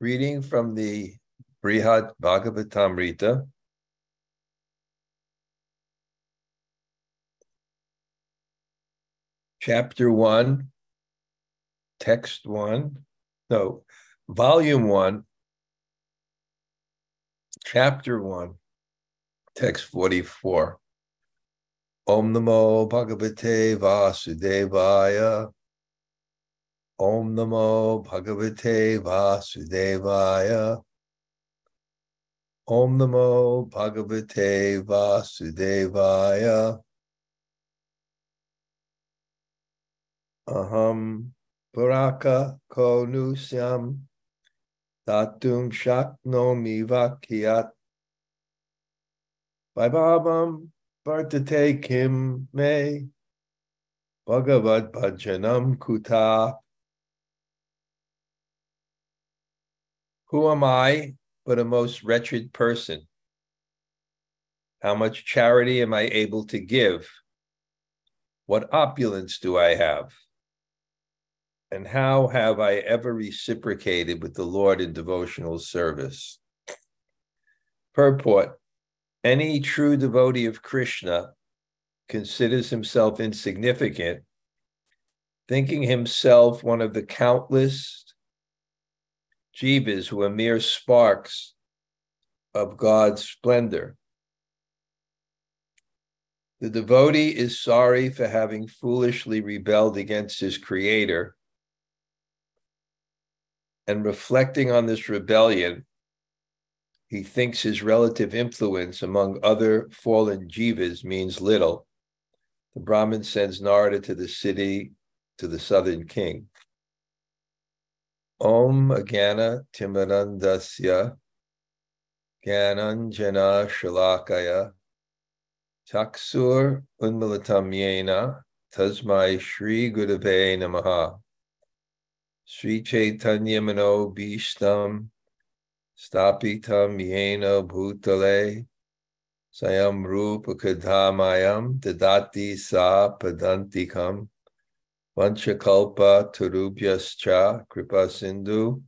Reading from the Brihad Bhagavatamrita. Chapter 1, Text 1, no, Volume 1, Chapter 1, Text 44. Om Namo Bhagavate Vasudevaya. Om Namo Bhagavate Vasudevaya. Om Namo Bhagavate Vasudevaya. Aham Puraka Konusyam Tatum Shaknomi Vakyat Vaibhavam Vartate Kim Me Bhagavad Bhajanam Kuta Who am I but a most wretched person? How much charity am I able to give? What opulence do I have? And how have I ever reciprocated with the Lord in devotional service? Purport Any true devotee of Krishna considers himself insignificant, thinking himself one of the countless jivas who are mere sparks of God's splendor. The devotee is sorry for having foolishly rebelled against his creator. And reflecting on this rebellion, he thinks his relative influence among other fallen jivas means little. The Brahmin sends Narada to the city to the southern king. Om Agana Timarandasya Gananjana Shalakaya Taksur Unmalatam Yena Tasmai Shri Gurave Namaha. Sri Chaitanya Mano Bhishtam Stapitam Yena Bhutale Sayam Rupa Kadhamayam Dadati Sa Padantikam Vanchakalpa Turubhyascha Kripa Sindhu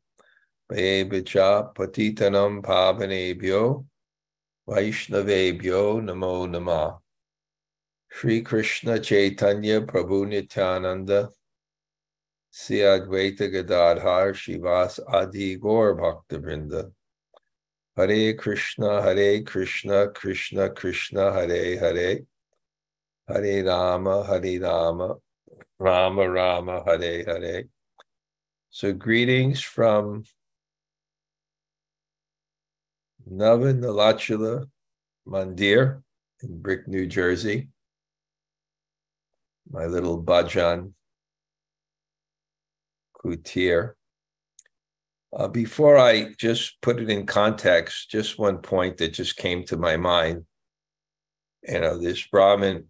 Vayebicha Patitanam Pavanebhyo Vaishnavebhyo Namo Nama Sri Krishna Chaitanya Prabhu Nityananda Sri Advaita Gadadhar Shivas Adi Gaur Bhakta Hare Krishna Hare Krishna Krishna Krishna Hare Hare Hare Rama Hare Rama Rama Rama Hare Hare. So greetings from Navanalachula Mandir in Brick, New Jersey. My little Bhajan Kutir. Uh, before I just put it in context, just one point that just came to my mind. You know, this Brahmin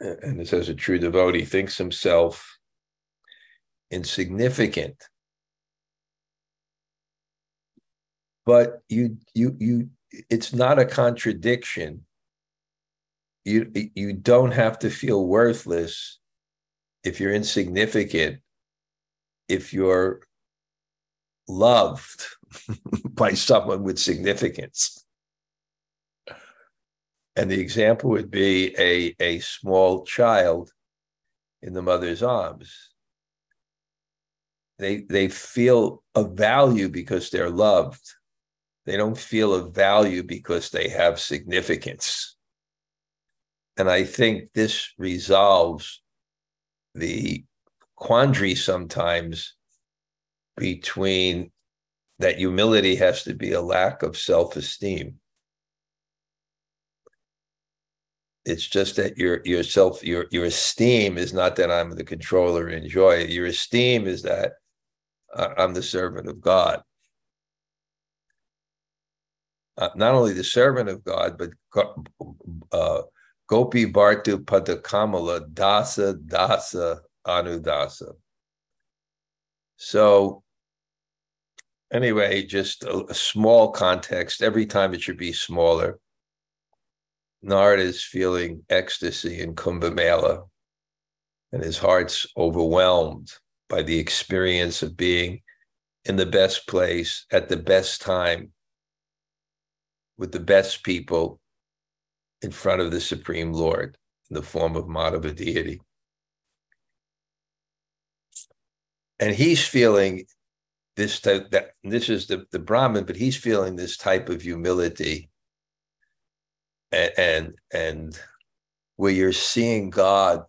and it says a true devotee thinks himself insignificant. But you you you it's not a contradiction. You you don't have to feel worthless if you're insignificant if you're loved by someone with significance and the example would be a, a small child in the mother's arms. They, they feel a value because they're loved. They don't feel a value because they have significance. And I think this resolves the quandary sometimes between that humility has to be a lack of self esteem it's just that your your self your your esteem is not that I'm the controller and enjoy. Your esteem is that uh, I'm the servant of God. Uh, not only the servant of God, but uh, Gopi Bhartu Padakamala Dasa Dasa Anudasa. So, anyway, just a, a small context. Every time it should be smaller Narada is feeling ecstasy in Kumbh Mela, and his heart's overwhelmed by the experience of being in the best place at the best time with the best people in front of the Supreme Lord in the form of Madhava deity. And he's feeling this type that this is the, the Brahmin, but he's feeling this type of humility and, and where you're seeing God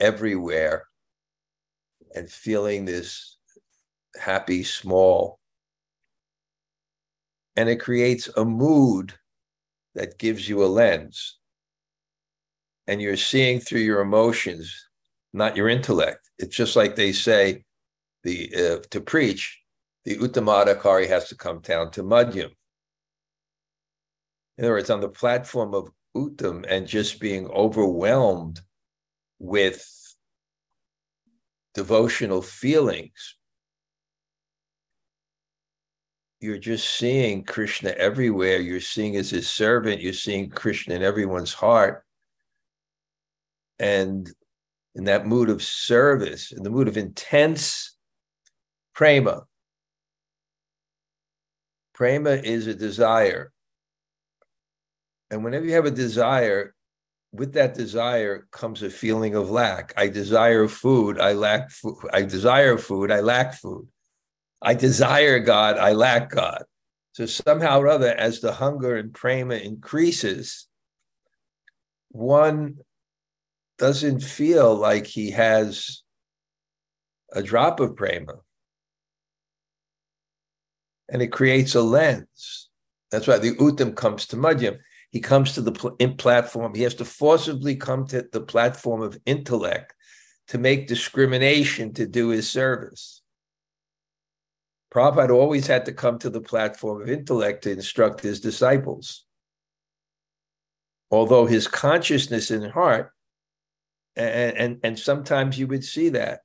everywhere and feeling this happy small. And it creates a mood that gives you a lens. And you're seeing through your emotions not your intellect. It's just like they say the uh, to preach the uttamadhikari has to come down to madhyam in other words on the platform of uttam and just being overwhelmed with devotional feelings you're just seeing Krishna everywhere. You're seeing as his servant, you're seeing Krishna in everyone's heart. And in that mood of service, in the mood of intense prema, prema is a desire. And whenever you have a desire, with that desire comes a feeling of lack. I desire food, I lack food. I desire food, I lack food. I desire God, I lack God. So somehow or other, as the hunger and prema increases, one doesn't feel like he has a drop of prema. And it creates a lens. That's why the Uttam comes to Madhyam. He comes to the pl- platform. He has to forcibly come to the platform of intellect to make discrimination to do his service. Prabhupada always had to come to the platform of intellect to instruct his disciples. Although his consciousness and heart, and, and, and sometimes you would see that.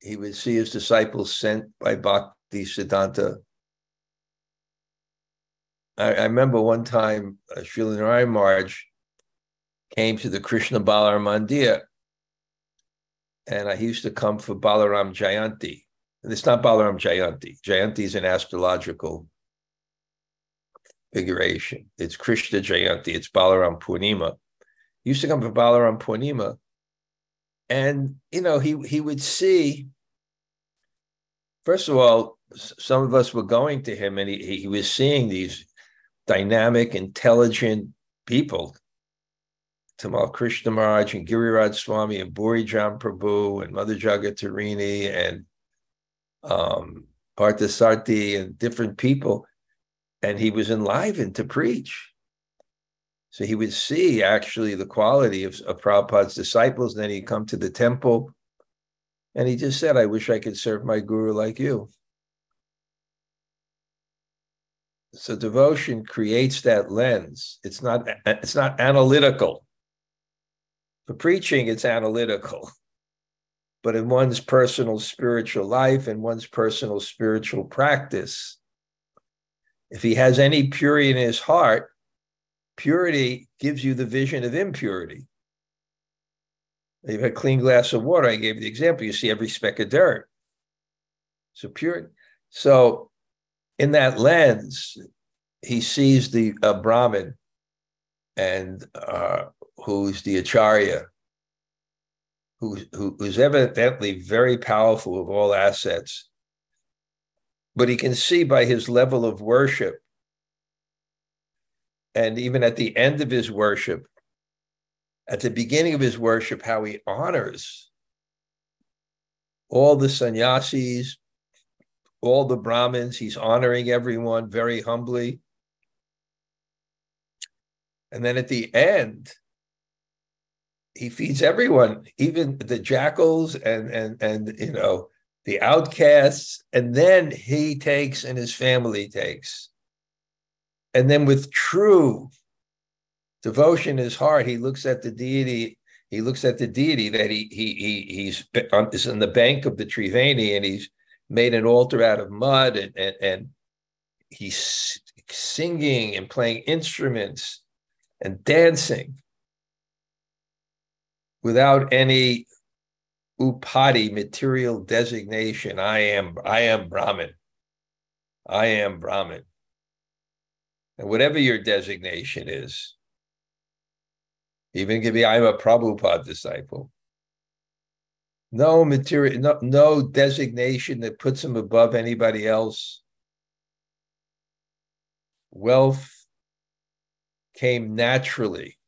He would see his disciples sent by Bhakti Siddhanta. I, I remember one time uh, Srila Narayan Maharaj came to the Krishna Balaram Mandir and I used to come for Balaram Jayanti. And it's not Balaram Jayanti. Jayanti is an astrological figuration. It's Krishna Jayanti. It's Balaram Purnima. He used to come for Balaram Purnima, and you know he he would see. First of all, some of us were going to him, and he he was seeing these dynamic, intelligent people Tamal Krishna Maharaj and Giriraj Swami and Bhurijan Prabhu and Mother Jagatarini and um, Parthasarthi and different people. And he was enlivened to preach. So he would see actually the quality of, of Prabhupada's disciples. And then he'd come to the temple and he just said, I wish I could serve my guru like you. So devotion creates that lens. It's not it's not analytical. For preaching, it's analytical. But in one's personal spiritual life and one's personal spiritual practice, if he has any purity in his heart, purity gives you the vision of impurity. You've a clean glass of water. I gave the example. You see every speck of dirt. So pure. So in that lens, he sees the uh, Brahmin and uh, who's the Acharya, who, who, who's evidently very powerful of all assets. But he can see by his level of worship, and even at the end of his worship, at the beginning of his worship, how he honors all the sannyasis, all the Brahmins. He's honoring everyone very humbly. And then at the end, he feeds everyone, even the jackals and and and you know the outcasts, and then he takes and his family takes. And then with true devotion in his heart, he looks at the deity. He looks at the deity that he he he he's on, is in the bank of the Triveni, and he's made an altar out of mud, and and, and he's singing and playing instruments and dancing without any upadi material designation. I am I am Brahmin. I am Brahmin. And whatever your designation is, even give me I'm a Prabhupada disciple. No material, no, no designation that puts him above anybody else. Wealth came naturally.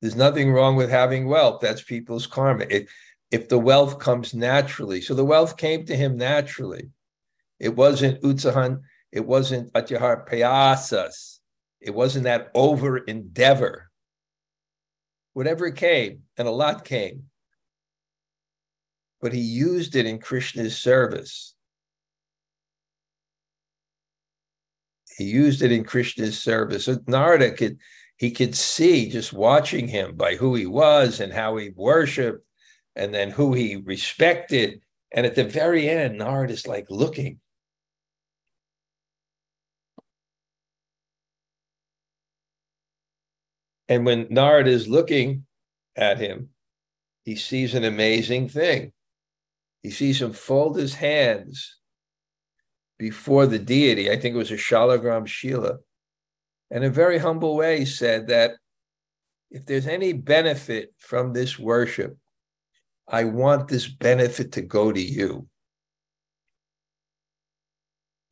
There's nothing wrong with having wealth. That's people's karma. It, if the wealth comes naturally, so the wealth came to him naturally. It wasn't utsahan, it wasn't atyahar payasas, it wasn't that over endeavor. Whatever came, and a lot came. But he used it in Krishna's service. He used it in Krishna's service. So Narada could he could see just watching him by who he was and how he worshiped and then who he respected. And at the very end, Narada is like looking. And when Narada is looking at him, he sees an amazing thing. He sees him fold his hands before the deity. I think it was a Shalagram Shila. And in a very humble way, said that if there's any benefit from this worship, I want this benefit to go to you.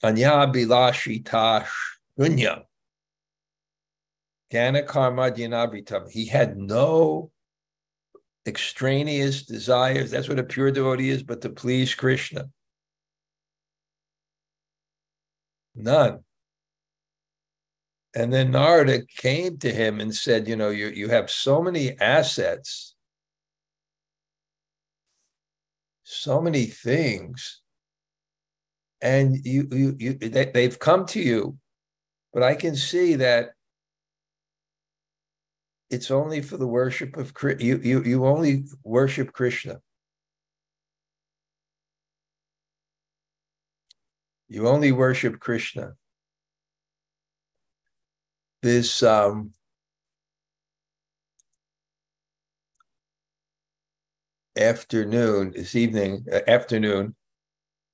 Anya bilashi tash dunya. Gana karma. He had no extraneous desires. That's what a pure devotee is, but to please Krishna. None. And then Narada came to him and said, You know, you, you have so many assets, so many things, and you, you, you they, they've come to you, but I can see that it's only for the worship of you you you only worship Krishna. You only worship Krishna. This um, afternoon, this evening, uh, afternoon,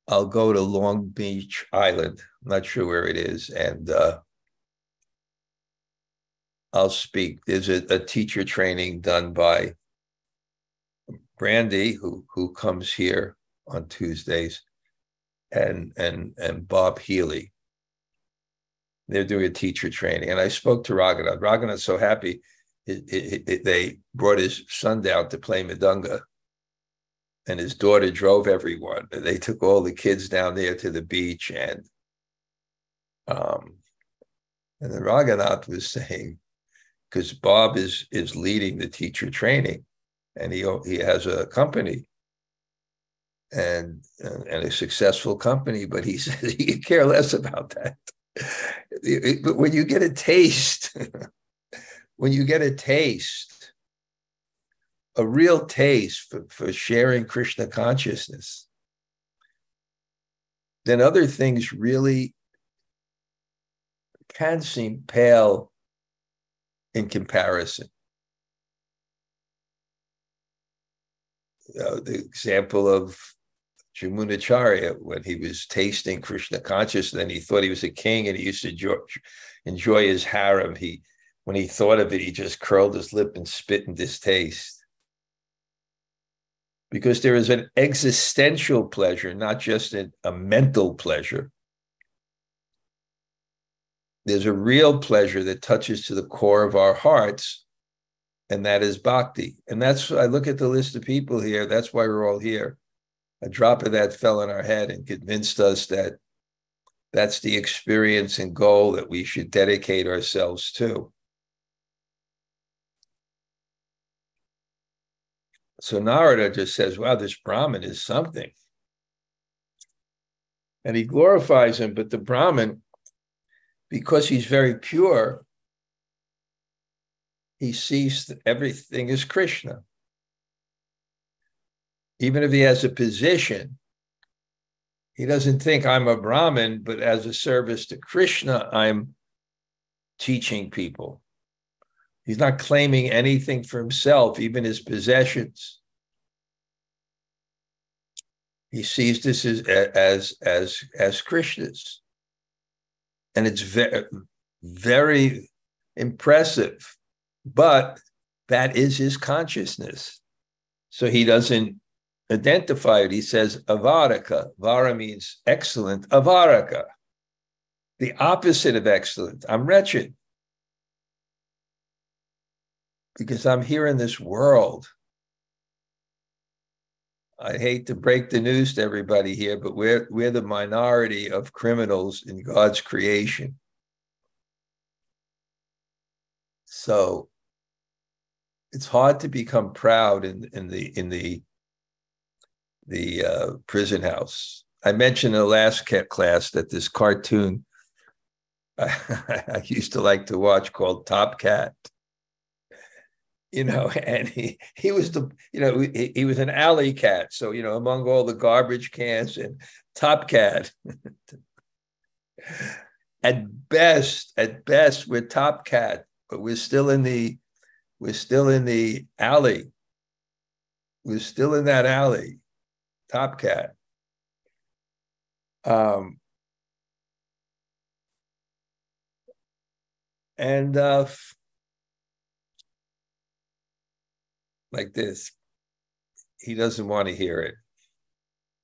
I'll go to Long Beach Island. I'm not sure where it is, and uh, I'll speak. There's a, a teacher training done by Brandy, who who comes here on Tuesdays, and and and Bob Healy. They're doing a teacher training, and I spoke to Raghunath. Raghunath's so happy. It, it, it, they brought his son down to play Mridanga, and his daughter drove everyone. They took all the kids down there to the beach, and um, and then Raghunath was saying, because Bob is is leading the teacher training, and he he has a company, and and a successful company. But he says he could care less about that. But when you get a taste, when you get a taste, a real taste for, for sharing Krishna consciousness, then other things really can seem pale in comparison. Uh, the example of Jamunacharya, when he was tasting Krishna consciousness, and he thought he was a king and he used to enjoy, enjoy his harem. He, when he thought of it, he just curled his lip and spit in distaste. Because there is an existential pleasure, not just a, a mental pleasure there's a real pleasure that touches to the core of our hearts, and that is bhakti. And that's, why I look at the list of people here, that's why we're all here. A drop of that fell in our head and convinced us that that's the experience and goal that we should dedicate ourselves to. So Narada just says, wow, this Brahmin is something. And he glorifies him, but the Brahmin because he's very pure, he sees that everything is Krishna. Even if he has a position, he doesn't think I'm a Brahmin, but as a service to Krishna, I'm teaching people. He's not claiming anything for himself, even his possessions. He sees this as as as as Krishna's, and it's very very impressive. But that is his consciousness. So he doesn't identify it. He says avaraka. Vara means excellent. Avaraka. The opposite of excellent. I'm wretched. Because I'm here in this world. I hate to break the news to everybody here, but we're we're the minority of criminals in God's creation. So it's hard to become proud in in the in the the uh, prison house. I mentioned in the last class that this cartoon I used to like to watch called Top Cat. You know, and he he was the you know he, he was an alley cat. So you know, among all the garbage cans and Top Cat. at best, at best, we're Top Cat, but we're still in the we're still in the alley. We're still in that alley, Top Cat. Um, and uh, like this, he doesn't want to hear it.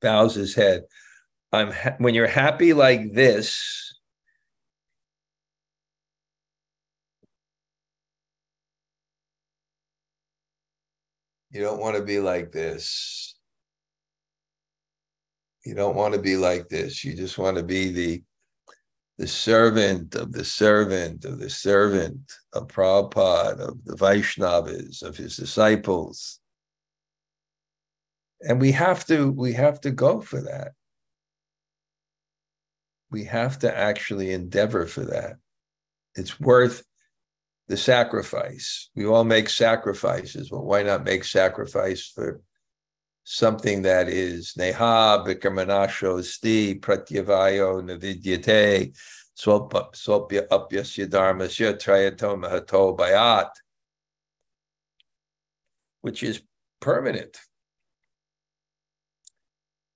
Bows his head. I'm ha- when you're happy like this, You don't want to be like this. You don't want to be like this. You just want to be the the servant of the servant of the servant of Prabhupada, of the Vaishnavas, of his disciples. And we have to we have to go for that. We have to actually endeavor for that. It's worth the sacrifice. We all make sacrifices. but why not make sacrifice for something that is neha bikamanasho sti pratyavayo navidyate swapya upyasya dharmasya trayato mahato bayat, which is permanent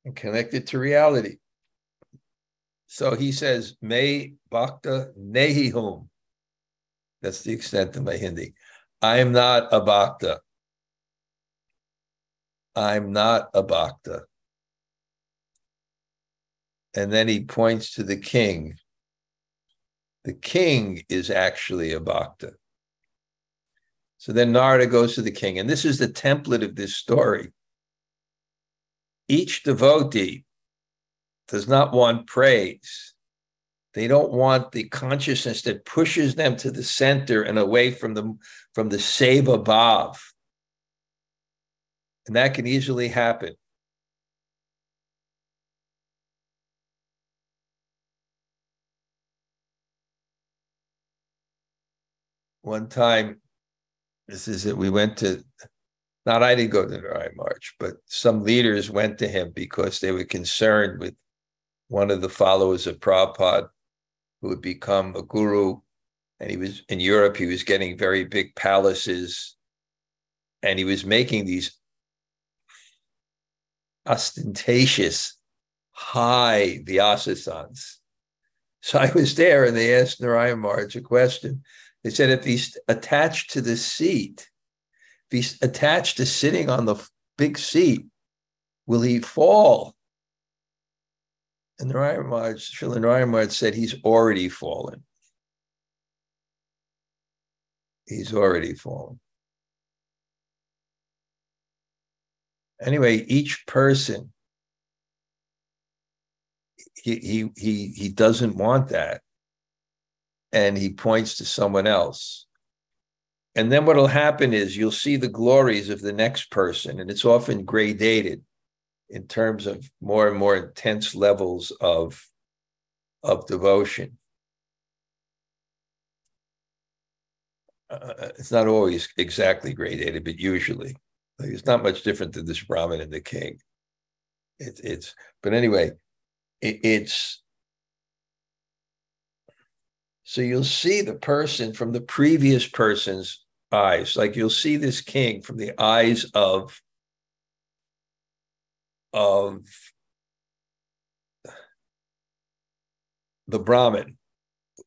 and connected to reality. So he says, May bhakta nehihum. That's the extent of my Hindi. I'm not a bhakta. I'm not a bhakta. And then he points to the king. The king is actually a bhakta. So then Narada goes to the king, and this is the template of this story. Each devotee does not want praise. They don't want the consciousness that pushes them to the center and away from the from the save above. And that can easily happen. One time, this is it, we went to, not I didn't go to the Narayan March, but some leaders went to him because they were concerned with one of the followers of Prabhupada who had become a guru. And he was in Europe, he was getting very big palaces. And he was making these ostentatious high vyasasans. So I was there and they asked Narayan Maharaj a question. They said, if he's attached to the seat, if he's attached to sitting on the big seat, will he fall? And Narayan Maharaj, Srila Narayan Maharaj said he's already fallen. He's already fallen. Anyway, each person, he he he he doesn't want that. And he points to someone else. And then what'll happen is you'll see the glories of the next person, and it's often gradated in terms of more and more intense levels of of devotion. Uh, it's not always exactly gradated, but usually, like, it's not much different than this Brahmin and the king. It, it's, but anyway, it, it's so you'll see the person from the previous person's eyes. Like you'll see this king from the eyes of of the Brahmin,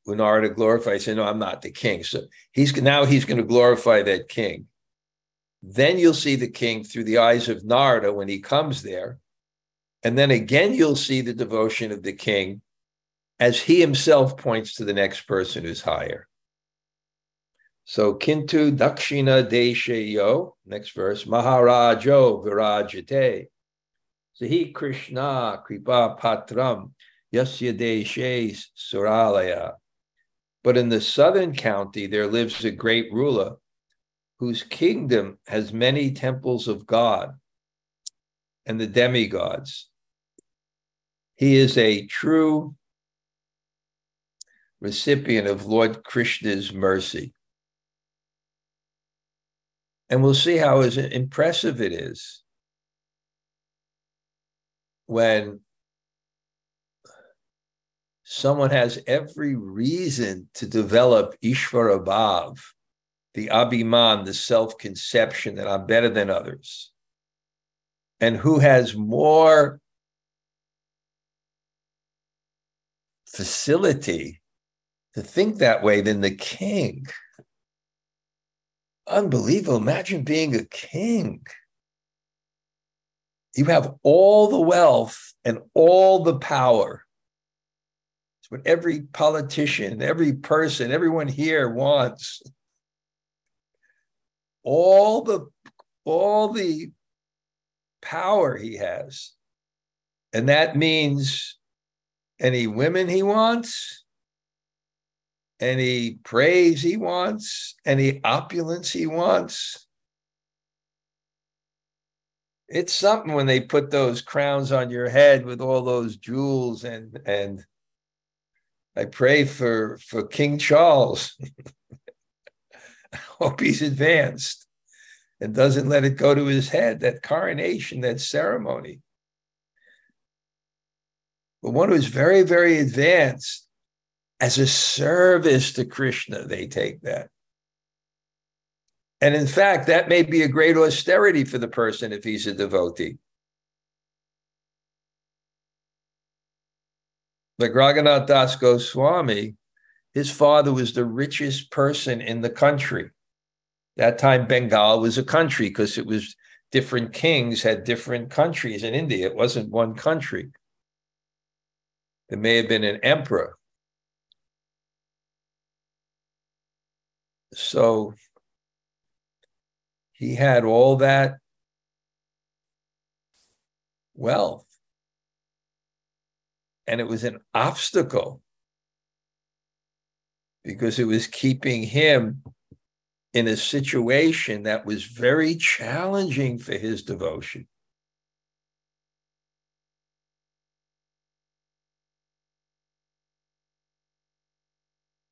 who Narada glorifies. Say, no, I'm not the king. So he's now he's going to glorify that king. Then you'll see the king through the eyes of Narada when he comes there. And then again, you'll see the devotion of the king as he himself points to the next person who's higher. So Kintu Dakshina Deshayo, next verse, Maharajo Virajate. So he Krishna Kripa Patram Yasya Deshe Suralaya. But in the southern county, there lives a great ruler whose kingdom has many temples of God and the demigods. He is a true recipient of Lord Krishna's mercy. And we'll see how impressive it is when someone has every reason to develop Ishvara Bhav, the Abhiman, the self conception that I'm better than others, and who has more facility to think that way than the king unbelievable. Imagine being a king. You have all the wealth and all the power. It's what every politician, every person, everyone here wants. All the all the power he has. And that means any women he wants, any praise he wants, any opulence he wants. It's something when they put those crowns on your head with all those jewels and and I pray for for King Charles. Hope he's advanced and doesn't let it go to his head. That coronation, that ceremony. But one who's very, very advanced as a service to Krishna, they take that. And in fact, that may be a great austerity for the person if he's a devotee. Like Raghunath Das Goswami, his father was the richest person in the country. That time, Bengal was a country because it was different kings had different countries in India. It wasn't one country. There may have been an emperor So he had all that wealth. And it was an obstacle because it was keeping him in a situation that was very challenging for his devotion.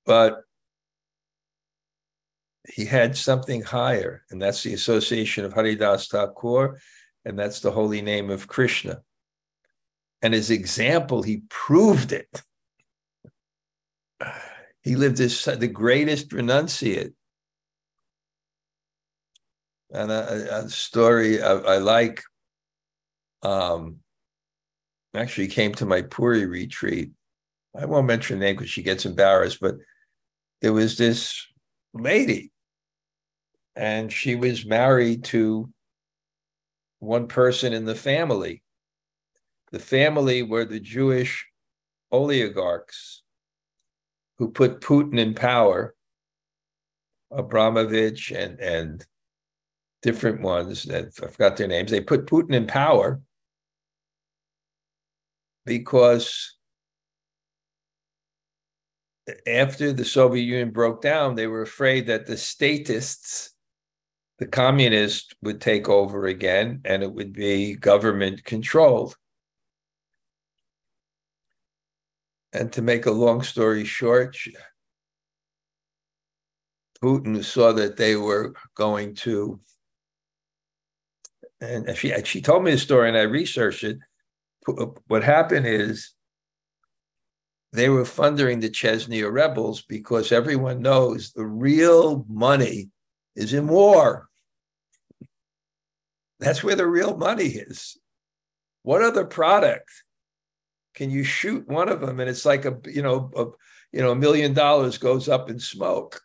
But he had something higher, and that's the association of Haridas Thakur, and that's the holy name of Krishna. And his example, he proved it. He lived as the greatest renunciate. And a, a story I, I like um, actually came to my Puri retreat. I won't mention her name because she gets embarrassed, but there was this lady and she was married to one person in the family. The family were the Jewish oligarchs who put Putin in power, Abramovich and and different ones that I forgot their names. They put Putin in power because after the Soviet Union broke down, they were afraid that the statists the communists would take over again and it would be government controlled. And to make a long story short, Putin saw that they were going to, and she she told me the story, and I researched it. Uh, what happened is they were funding the Chechnya rebels because everyone knows the real money is in war. That's where the real money is. What other product can you shoot one of them and it's like a you know a, you know a million dollars goes up in smoke?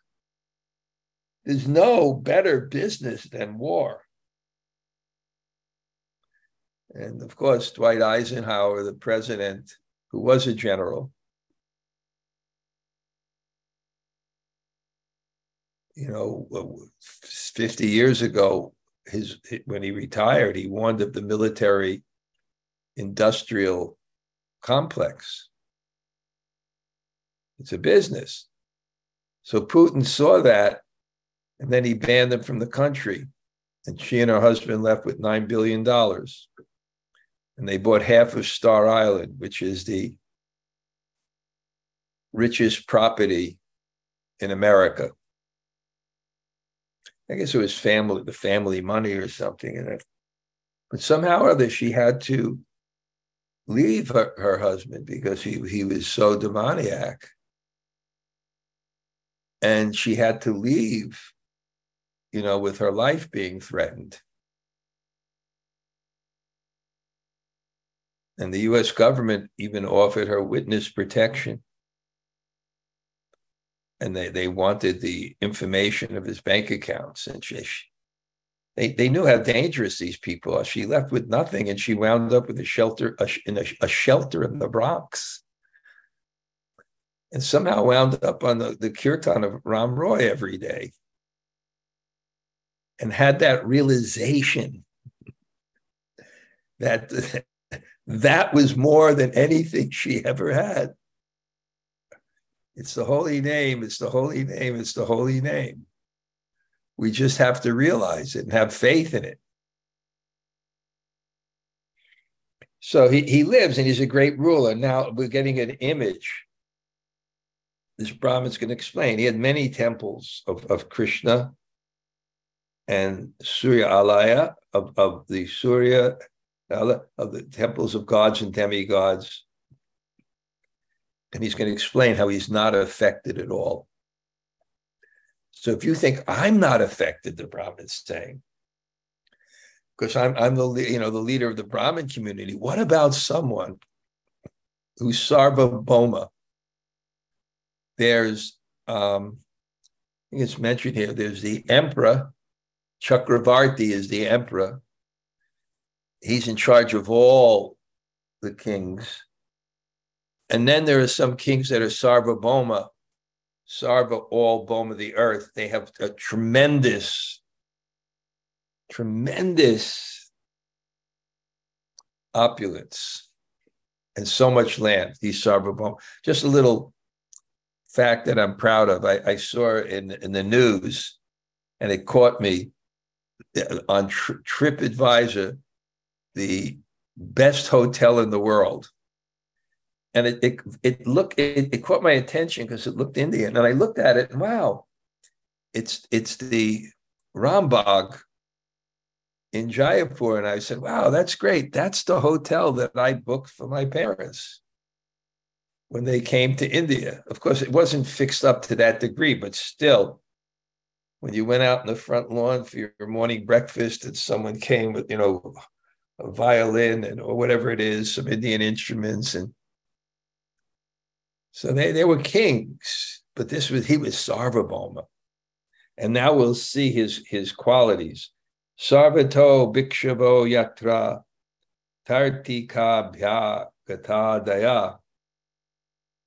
There's no better business than war. And of course, Dwight Eisenhower, the president, who was a general, you know, 50 years ago, his when he retired, he warned of the military industrial complex. It's a business. So Putin saw that, and then he banned them from the country. And she and her husband left with $9 billion. And they bought half of Star Island, which is the richest property in America. I guess it was family, the family money or something in it. But somehow or other, she had to leave her, her husband because he, he was so demoniac. And she had to leave, you know, with her life being threatened. And the US government even offered her witness protection and they, they wanted the information of his bank accounts. And she, they, they knew how dangerous these people are. She left with nothing and she wound up with a shelter a, in a, a shelter in the Bronx. And somehow wound up on the, the kirtan of Ram Roy every day. And had that realization that that was more than anything she ever had. It's the holy name. It's the holy name. It's the holy name. We just have to realize it and have faith in it. So he, he lives and he's a great ruler. Now we're getting an image. This Brahman's going to explain. He had many temples of, of Krishna and Surya Alaya, of, of the Surya, of the temples of gods and demigods and he's going to explain how he's not affected at all. So if you think I'm not affected, the Brahmin is saying, because I'm I'm the you know the leader of the Brahmin community. What about someone who's Sarvabhauma? There's um, I think it's mentioned here. There's the emperor. Chakravarti is the emperor. He's in charge of all the kings. And then there are some kings that are Sarvabhauma, Sarva, all Boma, of the earth. They have a tremendous, tremendous opulence and so much land, these Sarvabhauma. Just a little fact that I'm proud of. I, I saw in, in the news and it caught me on Tri- TripAdvisor, the best hotel in the world and it it, it looked it, it caught my attention because it looked Indian, and I looked at it and wow, it's it's the Rambagh in Jaipur, and I said, wow, that's great. That's the hotel that I booked for my parents when they came to India. Of course, it wasn't fixed up to that degree, but still, when you went out in the front lawn for your morning breakfast and someone came with, you know, a violin and or whatever it is, some Indian instruments, and so they, they were kings, but this was he was Sarvabhauma. And now we'll see his, his qualities. Sarvato Bhikshavo Yatra Tartika Bhya Gata Daya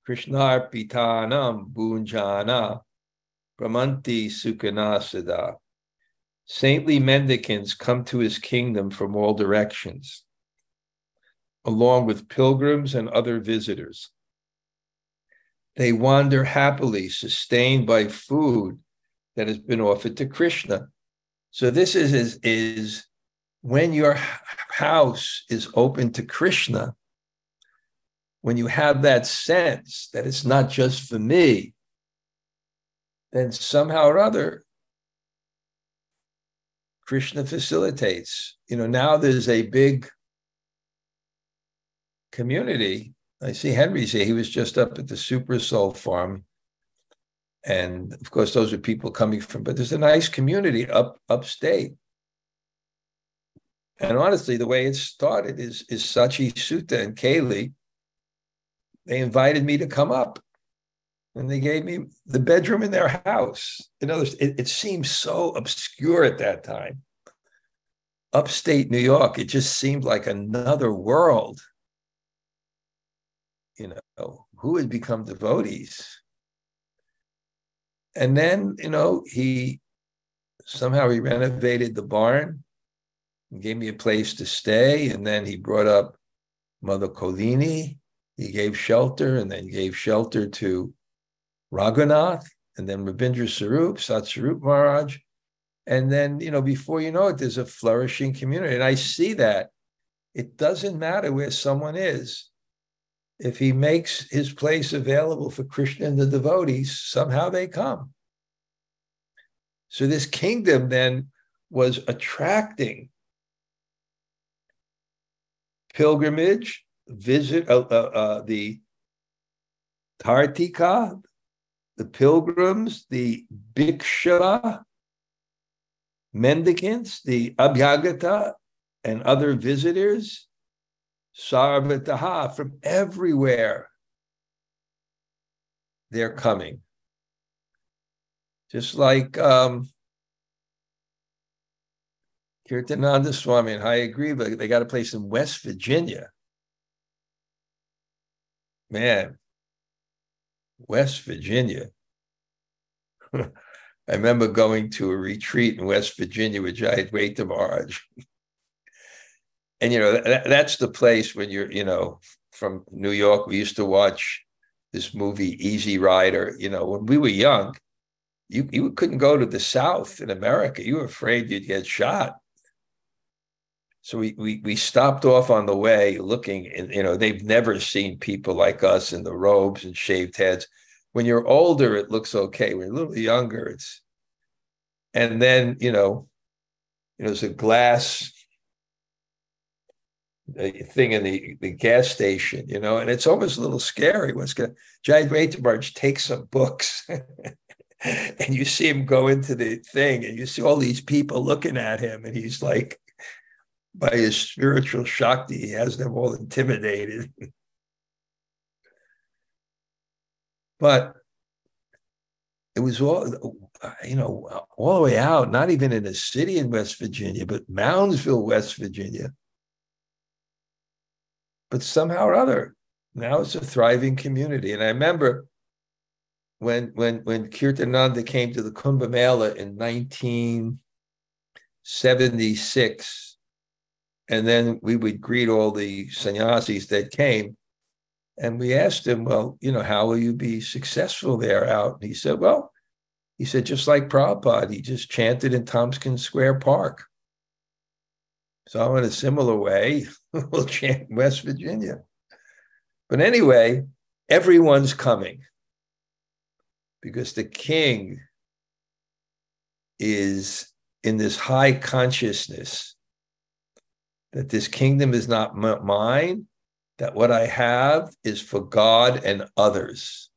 Krishnarpitanam Bunjana Brahmanti Sukhanasada. Saintly mendicants come to his kingdom from all directions, along with pilgrims and other visitors. They wander happily, sustained by food that has been offered to Krishna. So this is, is, is when your house is open to Krishna, when you have that sense that it's not just for me, then somehow or other, Krishna facilitates. You know, now there's a big community I see Henry say he was just up at the Super Soul farm. And of course, those are people coming from, but there's a nice community up upstate. And honestly, the way it started is is Sachi Sutta and Kaylee. They invited me to come up and they gave me the bedroom in their house. In other it, it seemed so obscure at that time. Upstate New York, it just seemed like another world. You know, who had become devotees? And then, you know, he somehow he renovated the barn and gave me a place to stay. And then he brought up Mother Kolini. He gave shelter and then gave shelter to Raghunath, and then Rabindra Sarup, Satsarup Maharaj. And then, you know, before you know it, there's a flourishing community. And I see that it doesn't matter where someone is. If he makes his place available for Krishna and the devotees, somehow they come. So this kingdom then was attracting pilgrimage, visit uh, uh, uh, the Tartika, the pilgrims, the bhiksha, mendicants, the abhyagata, and other visitors, sarvataha, from everywhere, they're coming. Just like um, Kirtananda Swami and Hayagriva, they got a place in West Virginia. Man, West Virginia. I remember going to a retreat in West Virginia with Jayadvaita Maharaj. and, you know, that, that's the place when you're, you know, from New York, we used to watch this movie, Easy Rider. You know, when we were young, you, you couldn't go to the South in America. You were afraid you'd get shot. So we, we we stopped off on the way looking, and you know they've never seen people like us in the robes and shaved heads. When you're older, it looks okay. When you're a little younger, it's and then you know, you know, there's a glass uh, thing in the, the gas station, you know, and it's almost a little scary. What's going to Giant Ratenbarge take some books and you see him go into the thing and you see all these people looking at him and he's like by his spiritual shakti, he has them all intimidated. but it was all, you know, all the way out, not even in a city in West Virginia, but Moundsville, West Virginia. But somehow or other, now it's a thriving community. And I remember when when when Kirtananda came to the Kumbh Mela in 1976, and then we would greet all the sannyasis that came. And we asked him, well, you know, how will you be successful there out? And he said, well, he said, just like Prabhupada, he just chanted in Tompkins Square Park. So in a similar way, we'll chant West Virginia. But anyway, everyone's coming because the king is in this high consciousness that this kingdom is not mine, that what I have is for God and others.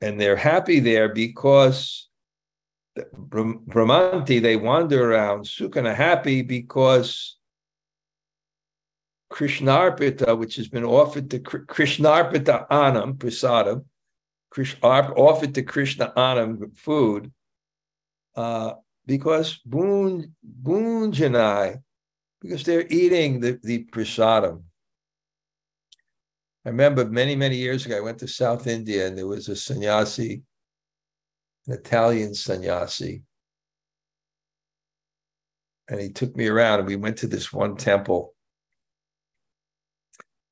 And they're happy there because Brahmanti, they wander around, Sukhana happy because Krishnarpita, which has been offered to Krishnarpita Anam, prasadam, offered to Krishna Anam food, uh, because Boon Boonjanai, because they're eating the, the prasadam. I remember many, many years ago, I went to South India and there was a sannyasi, an Italian sannyasi. And he took me around and we went to this one temple.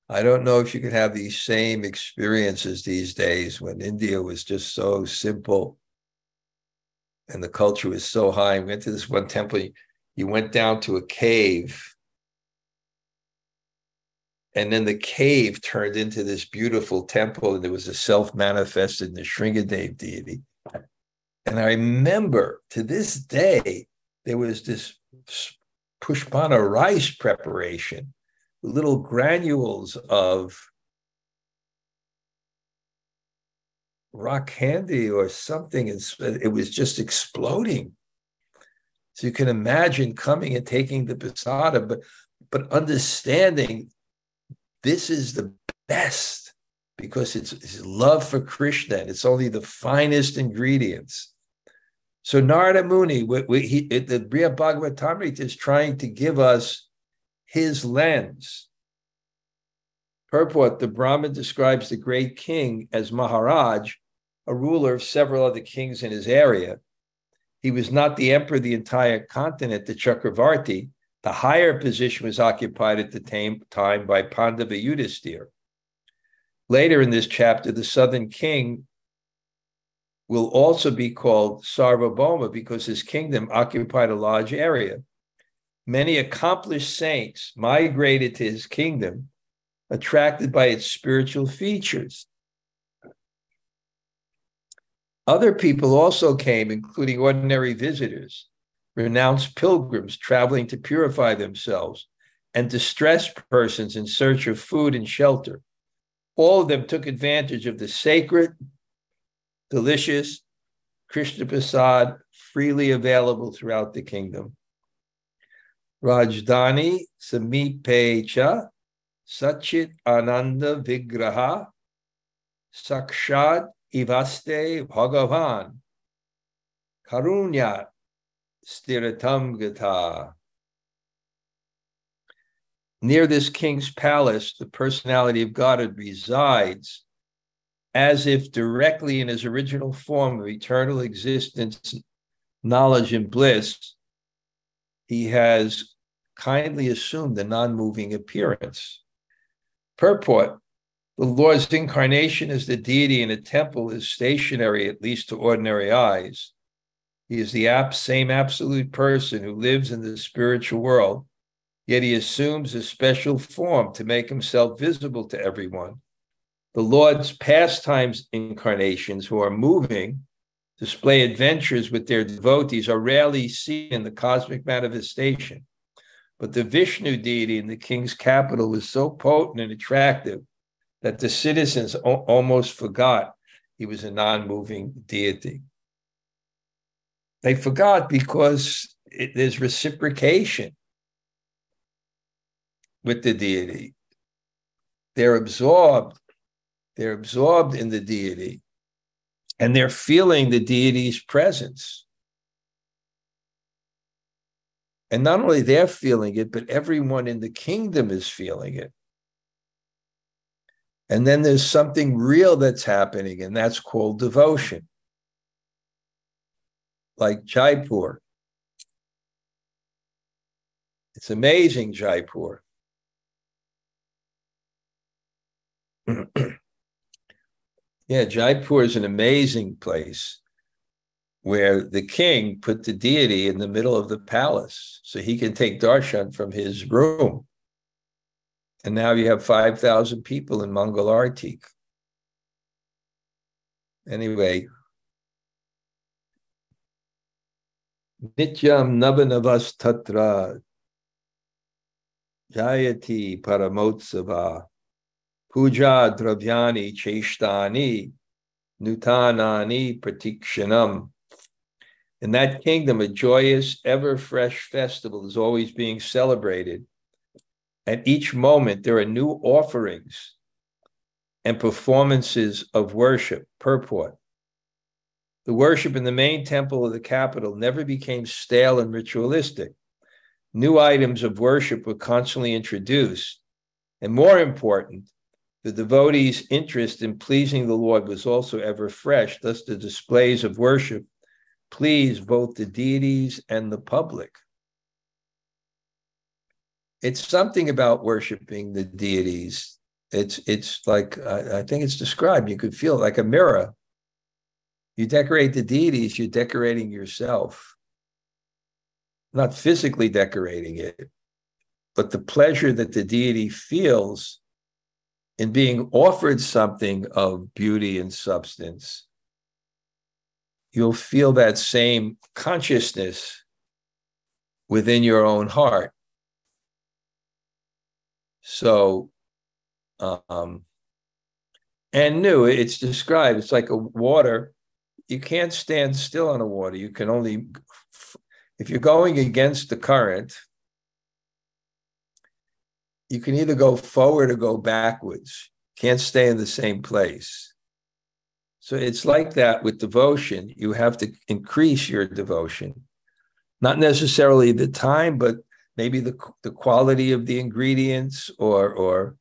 I don't know if you could have these same experiences these days when India was just so simple and the culture was so high. We went to this one temple. You went down to a cave, and then the cave turned into this beautiful temple, and there was a self-manifested Nrsingadev deity. And I remember to this day there was this pushpanna rice preparation, little granules of rock candy or something. And it was just exploding. So you can imagine coming and taking the pasada, but but understanding this is the best because it's, it's love for Krishna. It's only the finest ingredients. So Narada Muni, we, we, he, the Brihad Bhagavatamrita is trying to give us his lens. Purport, the Brahman describes the great king as Maharaj, a ruler of several other kings in his area. He was not the emperor of the entire continent, the Chakravarti. The higher position was occupied at the time by Pandava Yudhisthira. Later in this chapter, the southern king will also be called Sarvabhauma because his kingdom occupied a large area. Many accomplished saints migrated to his kingdom, attracted by its spiritual features. Other people also came, including ordinary visitors, renounced pilgrims traveling to purify themselves, and distressed persons in search of food and shelter. All of them took advantage of the sacred, delicious Krishna Prasad freely available throughout the kingdom. Rajdhani Samipecha Sachit Ananda Vigraha Sakshat Ivaste Bhagavan Karunya Stiratam. Near this king's palace, the personality of God resides as if directly in his original form of eternal existence, knowledge, and bliss he has kindly assumed a non moving appearance. Purport The Lord's incarnation as the deity in a temple is stationary, at least to ordinary eyes. He is the same absolute person who lives in the spiritual world, yet he assumes a special form to make himself visible to everyone. The Lord's pastimes incarnations, who are moving, display adventures with their devotees are rarely seen in the cosmic manifestation. But the Vishnu deity in the king's capital was so potent and attractive that the citizens o- almost forgot he was a non moving deity. They forgot because it, there's reciprocation with the deity. They're absorbed, they're absorbed in the deity and they're feeling the deity's presence. And not only they're feeling it, but everyone in the kingdom is feeling it. And then there's something real that's happening, and that's called devotion. Like Jaipur. It's amazing, Jaipur. Yeah, Jaipur is an amazing place where the king put the deity in the middle of the palace so he can take darshan from his room. And now you have 5,000 people in Mangal Artik. Anyway, Nityam Navanavas Tatra Jayati Paramotsava Puja dravyani cheshtani nutanani pratikshanam. In that kingdom, a joyous, ever fresh festival is always being celebrated. At each moment, there are new offerings and performances of worship. Purport. The worship in the main temple of the capital never became stale and ritualistic. New items of worship were constantly introduced. And more important, the devotee's interest in pleasing the Lord was also ever fresh, thus, the displays of worship pleased both the deities and the public. It's something about worshiping the deities. It's it's like I, I think it's described. You could feel like a mirror. You decorate the deities, you're decorating yourself. Not physically decorating it, but the pleasure that the deity feels in being offered something of beauty and substance, you'll feel that same consciousness within your own heart. So, um, and new. It's described. It's like a water. You can't stand still on a water. You can only, if you're going against the current, you can either go forward or go backwards. Can't stay in the same place. So it's like that with devotion. You have to increase your devotion, not necessarily the time, but maybe the the quality of the ingredients or or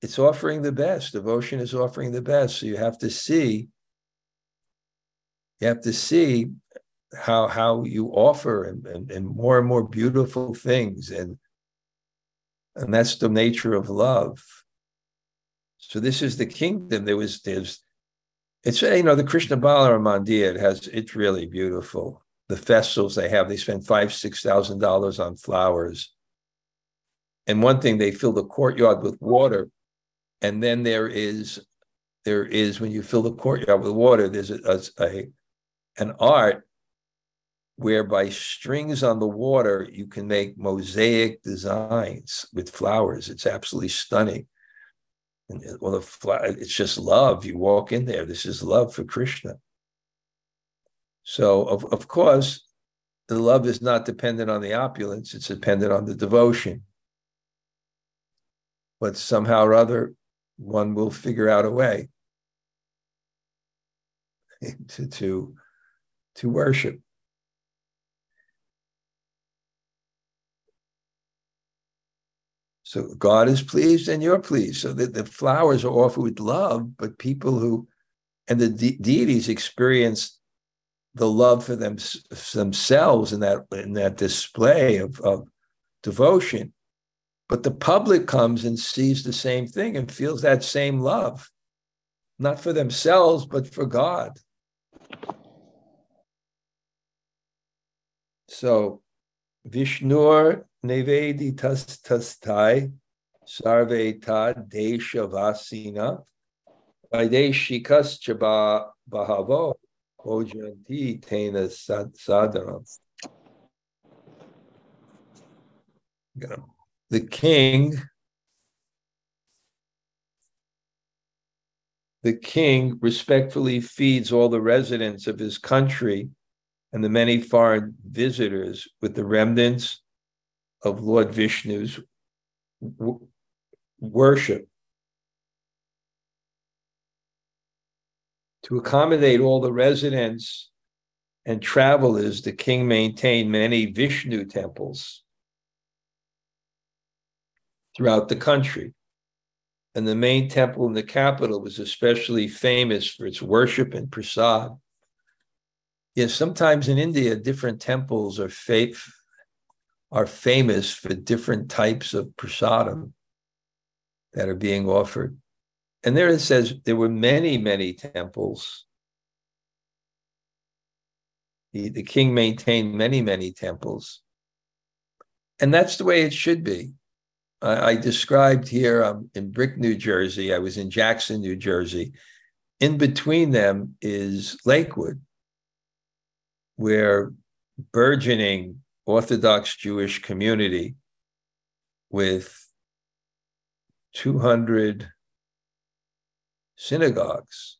it's offering the best. Devotion is offering the best. So you have to see, you have to see how how you offer and, and, and more and more beautiful things. And and that's the nature of love. So this is the kingdom. There was there's it's you know the Krishna Balaram Mandir, it has it's really beautiful. The festivals they have, they spend five, six thousand dollars on flowers. And one thing, they fill the courtyard with water and then there is there is when you fill the courtyard with water there's a, a, a an art whereby strings on the water you can make mosaic designs with flowers it's absolutely stunning and uh, well the it's just love. You walk in there. This is love for krishna. So of, of course the love is not dependent on the opulence. It's dependent on the devotion. But somehow or other one will figure out a way to to to worship. So God is pleased and you're pleased. So that the flowers are offered with love, but people who and the de- deities experience the love for them themselves in that in that display of, of devotion but the public comes and sees the same thing and feels that same love, not for themselves, but for God. So, Vishnur Nevedi Tastai Sarveta Desha Vasina Vaideshikas Chaba Bahavo Ojanti Tena Sadaram the king the king respectfully feeds all the residents of his country and the many foreign visitors with the remnants of Lord Vishnu's w- worship. To accommodate all the residents and travelers, the king maintained many Vishnu temples throughout the country. And the main temple in the capital was especially famous for its worship and prasad. Yes, sometimes in India, different temples are, fa- are famous for different types of prasadam that are being offered. And there it says there were many, many temples. The, the king maintained many, many temples. And that's the way it should be. I, I described here um, in Brick, New Jersey. I was in Jackson, New Jersey. In between them is Lakewood, where burgeoning Orthodox Jewish community with 200 synagogues,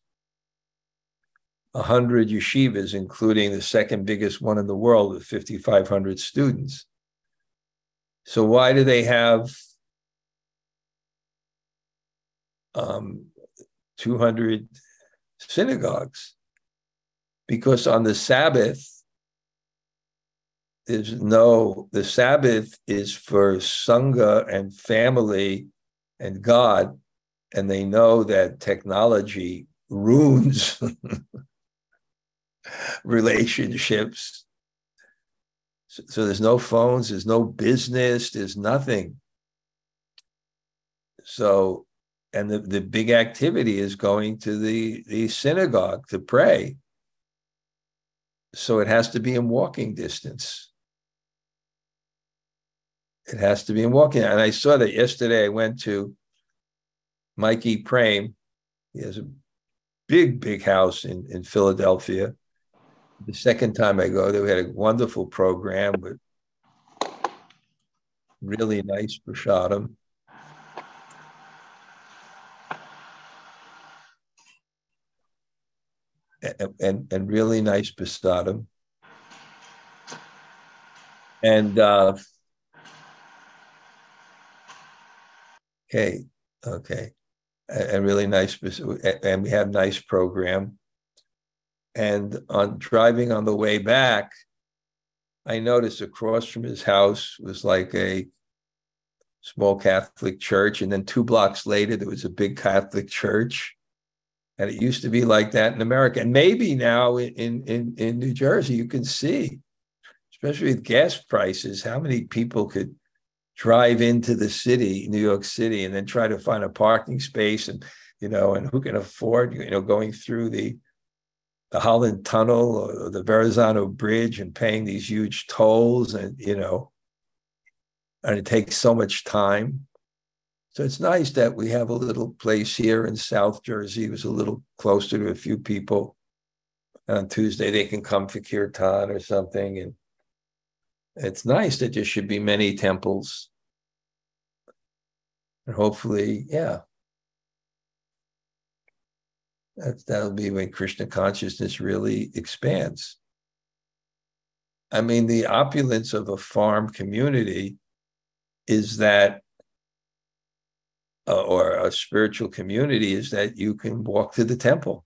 100 yeshivas, including the second biggest one in the world with 5,500 students. So, why do they have um, 200 synagogues because on the Sabbath, there's no, the Sabbath is for Sangha and family and God, and they know that technology ruins relationships. So, so there's no phones, there's no business, there's nothing. So and the, the big activity is going to the, the synagogue to pray. So it has to be in walking distance. It has to be in walking. And I saw that yesterday. I went to Mikey Prame. He has a big, big house in, in Philadelphia. The second time I go there, we had a wonderful program with really nice prashadam. And, and, and really nice prashadam. And uh, okay, okay, and really nice, and we had nice program. And on driving on the way back, I noticed across from his house was like a small Catholic church, and then two blocks later there was a big Catholic church. And it used to be like that in America, and maybe now in in in New Jersey you can see especially with gas prices, how many people could drive into the city, New York City, and then try to find a parking space and you know, and who can afford, you know, going through the the Holland Tunnel or the Verrazano Bridge and paying these huge tolls and you know, and it takes so much time. So it's nice that we have a little place here in South Jersey. It was a little closer to a few people. And on Tuesday they can come for kirtan or something and it's nice that there should be many temples. And hopefully, yeah. That, that'll be when Krishna consciousness really expands. I mean, the opulence of a farm community is that, uh, or a spiritual community is that you can walk to the temple.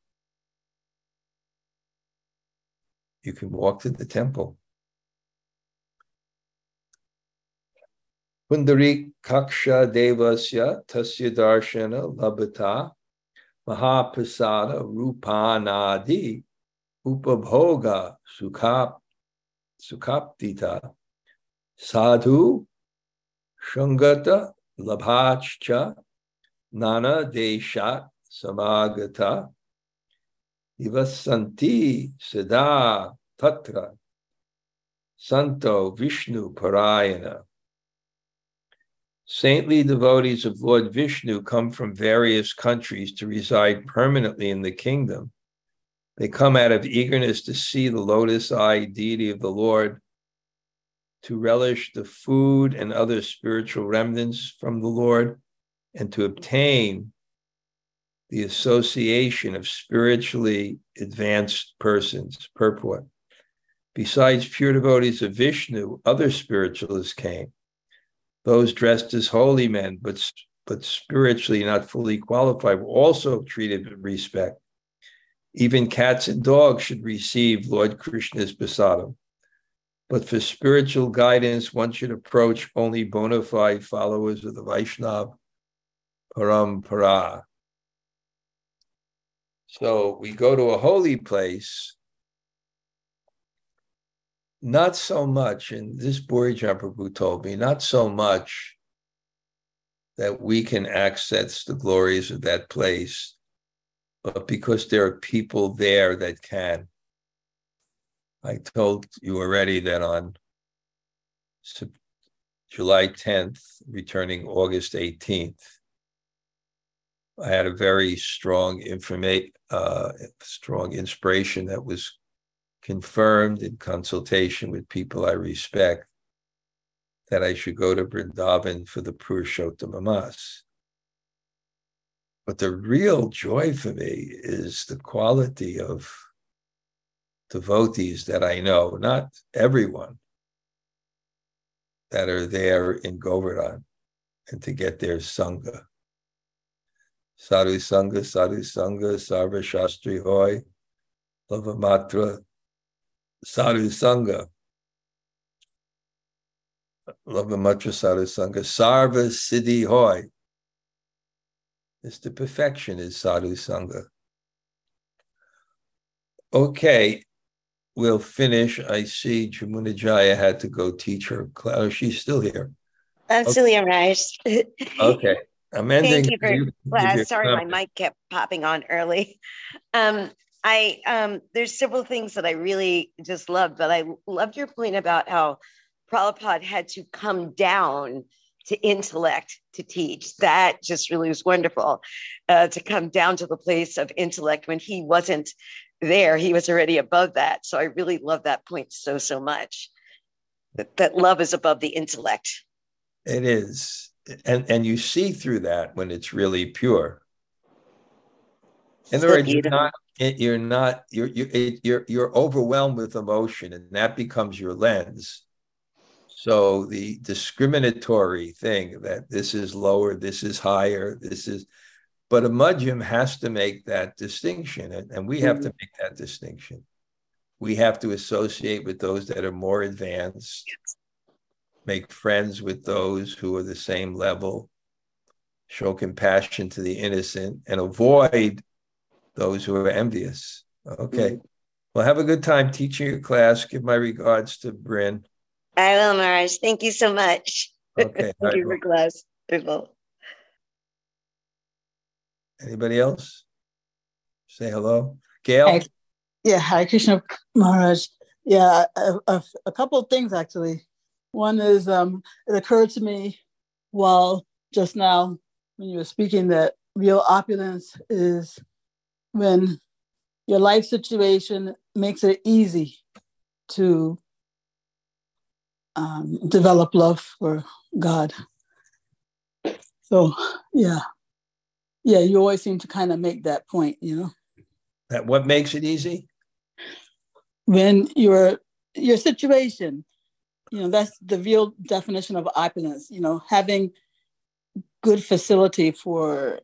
You can walk to the temple. Pundari Kaksha Devasya Tasya Darshana Labhata Mahaprasada Rupanadi Upabhoga Sukhap Sukhaptita. Sadhu Shungata Labhachcha Nana Deshat Samagata Ivasanti Siddha Tatra. Santo Vishnu Parayana Saintly devotees of Lord Vishnu come from various countries to reside permanently in the kingdom. They come out of eagerness to see the lotus eye deity of the Lord, to relish the food and other spiritual remnants from the Lord, and to obtain the association of spiritually advanced persons. Purport. Besides pure devotees of Vishnu, other spiritualists came those dressed as holy men, but but spiritually not fully qualified, were also treated with respect. Even cats and dogs should receive Lord Krishna's prasadam. But for spiritual guidance, one should approach only bona fide followers of the Vaishnav Parampara. So we go to a holy place not so much, and this Bhurijan Prabhu told me, not so much that we can access the glories of that place, but because there are people there that can. I told you already that on July 10th, returning August 18th, I had a very strong information, uh, strong inspiration that was confirmed in consultation with people I respect that I should go to Vrindavan for the Purushottama Mas. But the real joy for me is the quality of devotees that I know, not everyone, that are there in Govardhan and to get their Sangha. Sadhu Sangha, Sadhu Sangha, Sarva Shastri Hoy, Lavamatra, sadhu sangha. Love Lavamatra sadhu sangha. Sarva siddhi hoy. It's the perfection is sadhu sangha. Okay, we'll finish. I see Jamuna Jaya had to go teach her class. Oh, she's still here. I'm still here, Raj. okay. I'm ending. Thank you for class. Sorry, comment. my mic kept popping on early. Um, I um, there's several things that I really just loved, but I loved your point about how Prabhupada had to come down to intellect to teach. That just really was wonderful uh, to come down to the place of intellect when he wasn't there. He was already above that. So I really love that point so, so much. That, that love is above the intellect. It is. And, and you see through that when it's really pure. In other words, you're not, it, you're not you're you're it, you're you're overwhelmed with emotion, and that becomes your lens. So the discriminatory thing that this is lower, this is higher, this is, but a mudjim has to make that distinction, and, and we have mm-hmm. to make that distinction. We have to associate with those that are more advanced, make friends with those who are the same level, show compassion to the innocent, and avoid those who are envious. Okay. Mm-hmm. Well, have a good time teaching your class. Give my regards to Bryn. I will, Maharaj. Thank you so much. Okay. Thank you for class. People. Anybody else? Say hello. Gail? Hi. Yeah, hi, Krishna Maharaj. Yeah, a, a, a couple of things actually. One is um, it occurred to me while just now when you were speaking that real opulence is when your life situation makes it easy to um, develop love for God. So, yeah. Yeah, you always seem to kind of make that point, you know. That what makes it easy? When your your situation, you know, that's the real definition of opulence, you know, having good facility for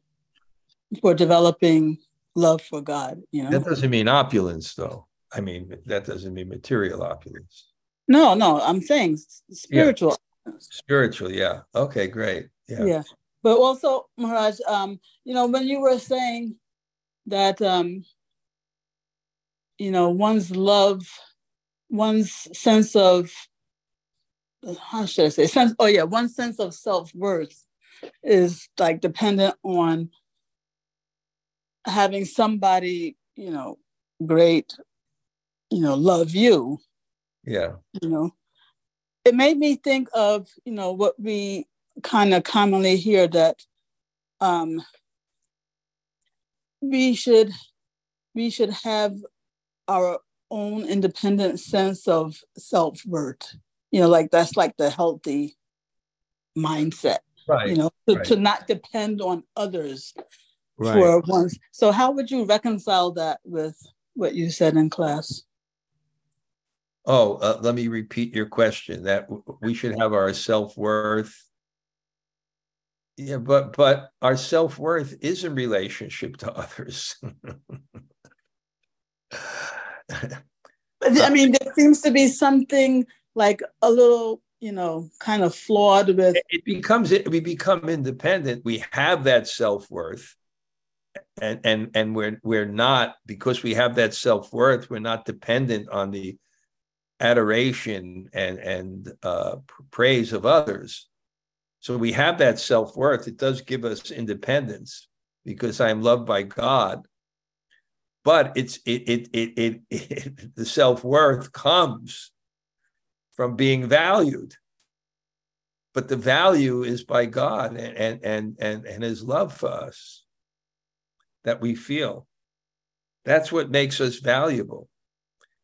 for developing love for God, you know. That doesn't mean opulence though. I mean, that doesn't mean material opulence. No, no, I'm saying spiritual. Yeah. Spiritual, yeah. Okay, great. Yeah. Yeah. But also, Maharaj, um, you know, when you were saying that um, you know, one's love, one's sense of how should I say sense oh yeah, one sense of self-worth is like dependent on having somebody, you know, great, you know, love you yeah. You know, it made me think of, you know, what we kind of commonly hear that um, we should we should have our own independent sense of self-worth. You know, like that's like the healthy mindset. Right. You know, to, right. to not depend on others right. for once. So how would you reconcile that with what you said in class? Oh, uh, let me repeat your question. That we should have our self worth. Yeah, but but our self worth is in relationship to others. I mean, there seems to be something like a little, you know, kind of flawed with. It becomes it. We become independent. We have that self worth, and and and we're we're not because we have that self worth. We're not dependent on the adoration and and uh, praise of others. So we have that self worth. It does give us independence because I am loved by God. But it's it it it, it, it the self worth comes from being valued. But the value is by God and and and and His love for us that we feel. That's what makes us valuable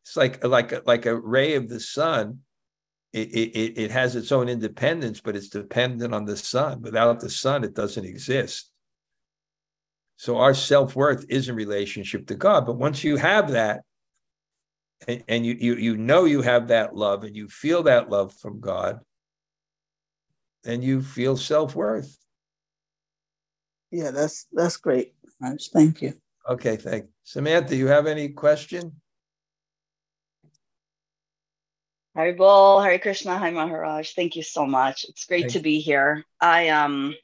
it's like like a, like a ray of the sun. It, it, it has its own independence, but it's dependent on the sun. Without the sun, it doesn't exist. So our self worth is in relationship to God. But once you have that, and, and you, you you know you have that love, and you feel that love from God, then you feel self worth. Yeah, that's that's great. Thank you. Okay, thank you. Samantha. You have any question? Haribol, Hare Krishna, Hi Maharaj. Thank you so much. It's great Thanks. to be here. I um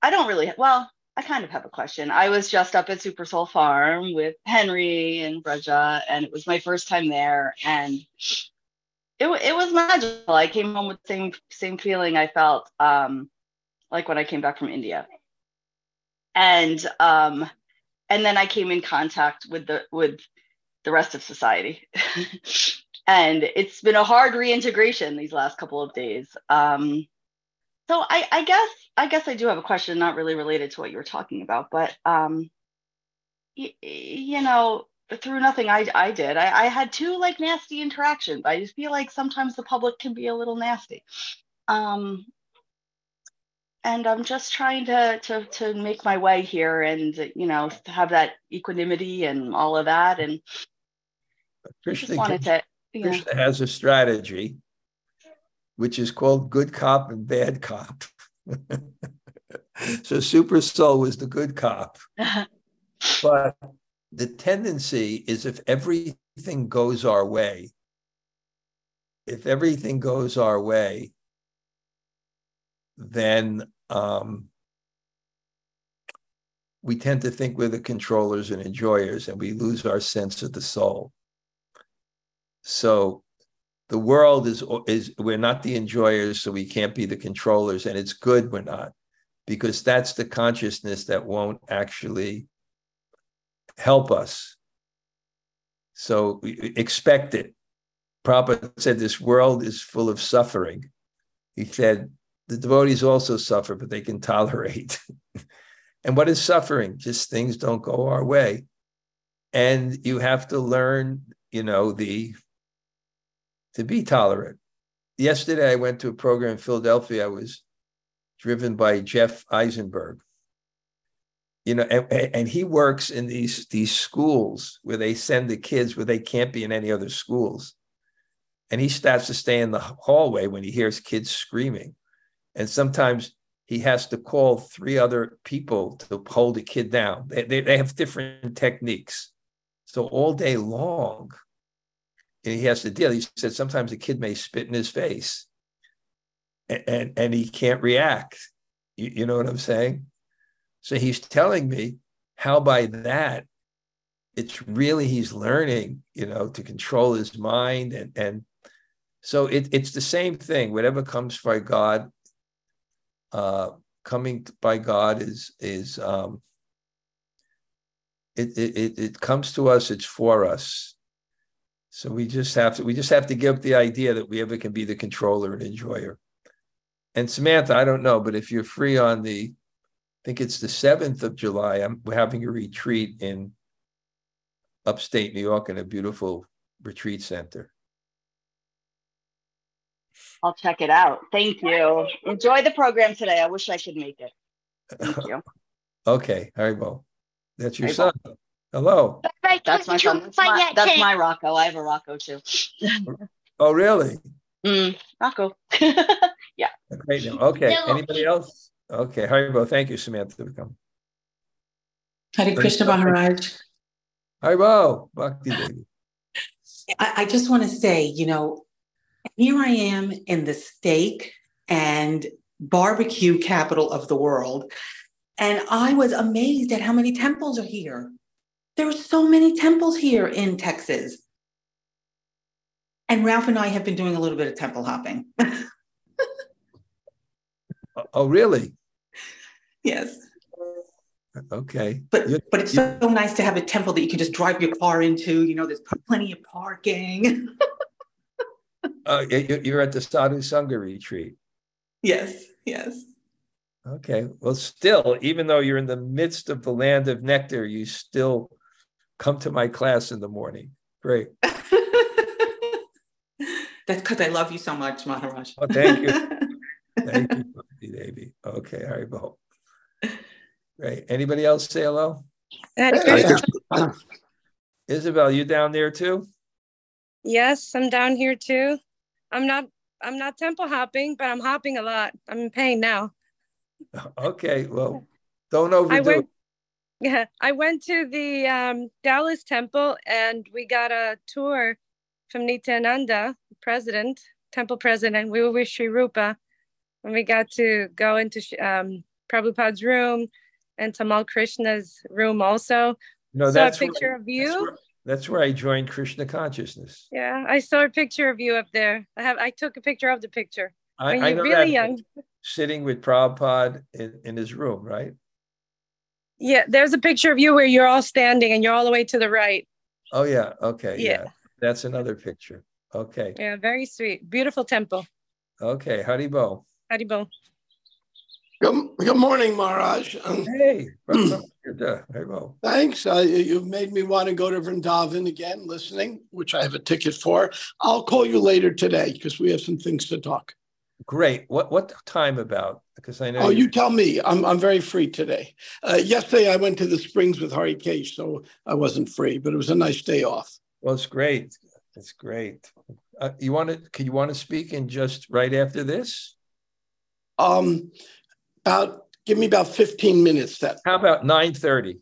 I don't really well, I kind of have a question. I was just up at Super Soul Farm with Henry and Braja, and it was my first time there, and it, it was magical. I came home with the same same feeling I felt um, like when I came back from India, and um, and then I came in contact with the with the rest of society. and it's been a hard reintegration these last couple of days. Um, so I, I, guess I guess I do have a question, not really related to what you were talking about, but um, y- you know, through nothing I, I did, I, I had two like nasty interactions. I just feel like sometimes the public can be a little nasty. Um, and I'm just trying to to to make my way here and you know have that equanimity and all of that and Krishna, just wanted to. Krishna has a strategy which is called good cop and bad cop. so super soul was the good cop. but the tendency is if everything goes our way, if everything goes our way, then um, we tend to think we're the controllers and enjoyers, and we lose our sense of the soul. So the world is is we're not the enjoyers, so we can't be the controllers, and it's good we're not, because that's the consciousness that won't actually help us. So expect it. Prabhupada said this world is full of suffering. He said the devotees also suffer, but they can tolerate. and what is suffering? Just things don't go our way. And you have to learn, you know, the to be tolerant. Yesterday I went to a program in Philadelphia. I was driven by Jeff Eisenberg. You know, and, and he works in these these schools where they send the kids where they can't be in any other schools. And he starts to stay in the hallway when he hears kids screaming and sometimes he has to call three other people to hold a kid down. They, they, they have different techniques. So all day long, he has to deal. He said sometimes a kid may spit in his face and, and, and he can't react. You, you know what I'm saying? So he's telling me how by that, it's really he's learning, you know, to control his mind and and so it, it's the same thing. Whatever comes by God, uh, coming by God is is um, it, it it comes to us. It's for us. So we just have to we just have to give up the idea that we ever can be the controller and enjoyer. And Samantha, I don't know, but if you're free on the, I think it's the seventh of July, I'm we're having a retreat in upstate New York in a beautiful retreat center. I'll check it out. Thank you. Enjoy the program today. I wish I could make it. Thank you. okay, Haribol. That's your son. Hello. That's my son. That's my, that's my Rocco. I have a Rocco too. oh, really? Mm, Rocco. yeah. Great. Okay. Anybody else? Okay. Haribol. Thank you, Samantha, for coming. Hare Krishna Maharaj. Haribol. Bhakti Devi. I, I just want to say, you know, here I am in the steak and barbecue capital of the world. And I was amazed at how many temples are here. There are so many temples here in Texas. And Ralph and I have been doing a little bit of temple hopping. Oh, oh, really? Yes. Okay. But you, but it's so nice to have a temple that you can just drive your car into. You know, there's plenty of parking. uh, you're at the Sadhu Sangha retreat. Yes, yes. Okay. Well, still, even though you're in the midst of the land of nectar, you still come to my class in the morning. Great. That's because I love you so much, Maharaj. Oh, thank you. thank you, Devi. Okay, Haribol. Great. Anybody else say hello? Isabel, you down there too? Yes, I'm down here too. I'm not I'm not temple hopping, but I'm hopping a lot. I'm in pain now. Okay, well, don't overdo I went, it. Yeah, I went to the um, Dallas temple and we got a tour from Nityananda, president, temple president. We were with Sri Rupa and we got to go into um, Prabhupada's room and Tamal Krishna's room also. No, Saw that's a picture where, of you. That's where, I joined Krishna consciousness. Yeah, I saw a picture of you up there. I have I took a picture of the picture. I, when you're really young. Sitting with Prabhupada in, in his room, right? Yeah, there's a picture of you where you're all standing and you're all the way to the right. Oh yeah. Okay. Yeah. yeah. That's another picture. Okay. Yeah, very sweet. Beautiful temple. Okay. Haribol. Haribol. Good, good morning, Maharaj. Um, hey, Haribol. Thanks. Uh, you've made me want to go to Vrindavan again, listening, which I have a ticket for. I'll call you later today because we have some things to talk. Great. What what time about? Because I know. Oh, you tell me. I'm I'm very free today. Uh, yesterday I went to the Springs with Hari Cage, so I wasn't free, but it was a nice day off. Well, it's great. It's great. Uh, you want to? Can you want to speak in just right after this? Um, about give me about 15 minutes. That. How about 9:30?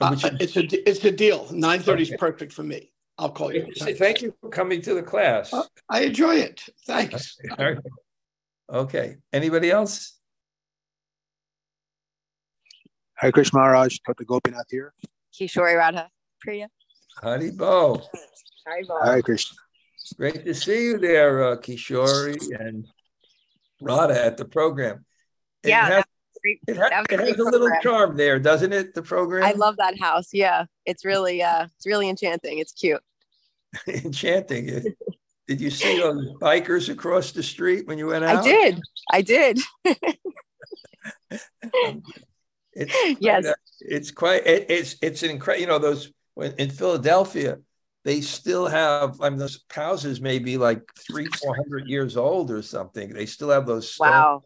Uh, it's a it's a deal. 9:30 okay. is perfect for me. I'll call you. Thank you for coming to the class. Uh, I enjoy it. Thanks. Okay. Anybody else? Hi, Krishna Maharaj, Dr. Gopinath here. Kishori Radha Priya. Haribol. Hari Bo. Hare Krishna. Great to see you there, uh, Kishori and Radha at the program. It yeah. Has, it, ha- it has a little charm there, doesn't it? The program. I love that house. Yeah, it's really, uh, it's really enchanting. It's cute. enchanting. Did you see those bikers across the street when you went out? I did. I did. it's yes. Quite, it's quite. It, it's it's an incredible. You know those when in Philadelphia, they still have. I mean, those houses may be like three, four hundred years old or something. They still have those. Stone, wow.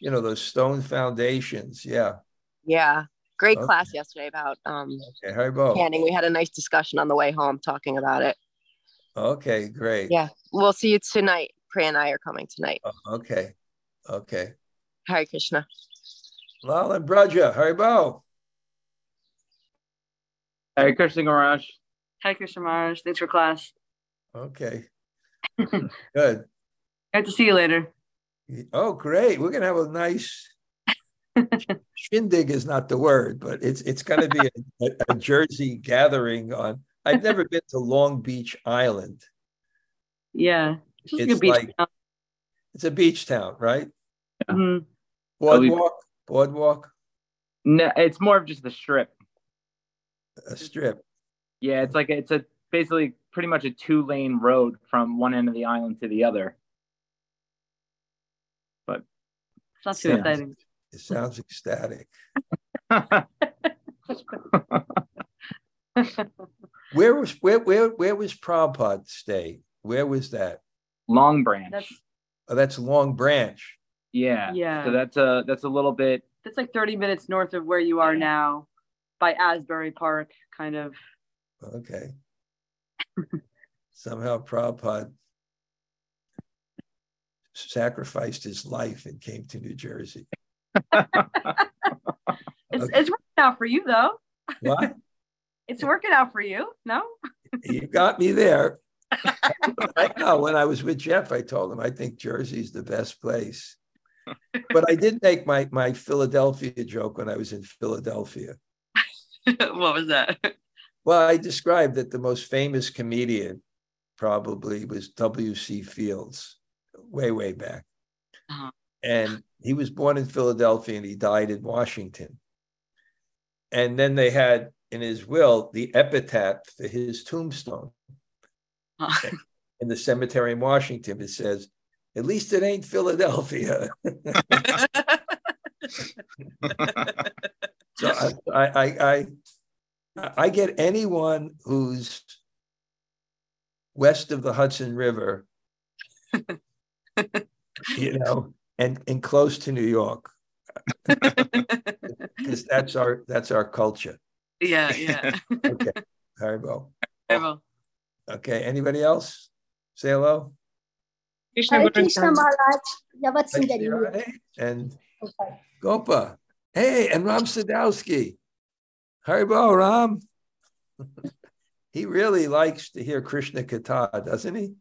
You know those stone foundations. Yeah. Yeah. Great okay. class yesterday about um okay, Haribol. canning. We had a nice discussion on the way home talking about it. Okay, great. Yeah, we'll see you tonight. Priya and I are coming tonight. Oh, okay, okay. Hare Krishna. Lal and Braja, Haribol. Hare Krishna Maharaj. Hare Krishna Maharaj. Thanks for class. Okay. Good. Good to see you later. Oh, great. We're gonna have a nice shindig is not the word, but it's it's gonna be a, a, a Jersey gathering on I've never been to Long Beach Island. Yeah, it's, it's like town. it's a beach town, right? Mm-hmm. Boardwalk, boardwalk. No, it's more of just the strip. A strip. Yeah, it's like it's a basically pretty much a two lane road from one end of the island to the other. But it's not too exciting. It sounds ecstatic. Where was where where where was Prabhupada stay? Where was that? Long Branch. That's, oh, that's Long Branch. Yeah. Yeah. So that's a that's a little bit. That's like thirty minutes north of where you are now, by Asbury Park, kind of. Okay. Somehow Prabhupada sacrificed his life and came to New Jersey. it's, it's working out for you though. What? It's working out for you, no? you got me there. I know when I was with Jeff, I told him I think Jersey's the best place. But I did make my my Philadelphia joke when I was in Philadelphia. what was that? Well, I described that the most famous comedian probably was W.C. Fields, way, way back. Uh-huh. And he was born in Philadelphia and he died in Washington. And then they had in his will the epitaph for his tombstone. in the cemetery in Washington, it says, at least it ain't Philadelphia. so I, I, I, I, get anyone who's west of the Hudson River, you know, and, and close to New York. Because that's our that's our culture. Yeah, yeah. okay. Haribol. Haribol. Okay. Anybody else? Say hello. Hare Krishna Maharaj. Yavat And oh, Gopa. Hey, and Ram Sadowski. Haribol, Ram. he really likes to hear Krishna Katha, doesn't he?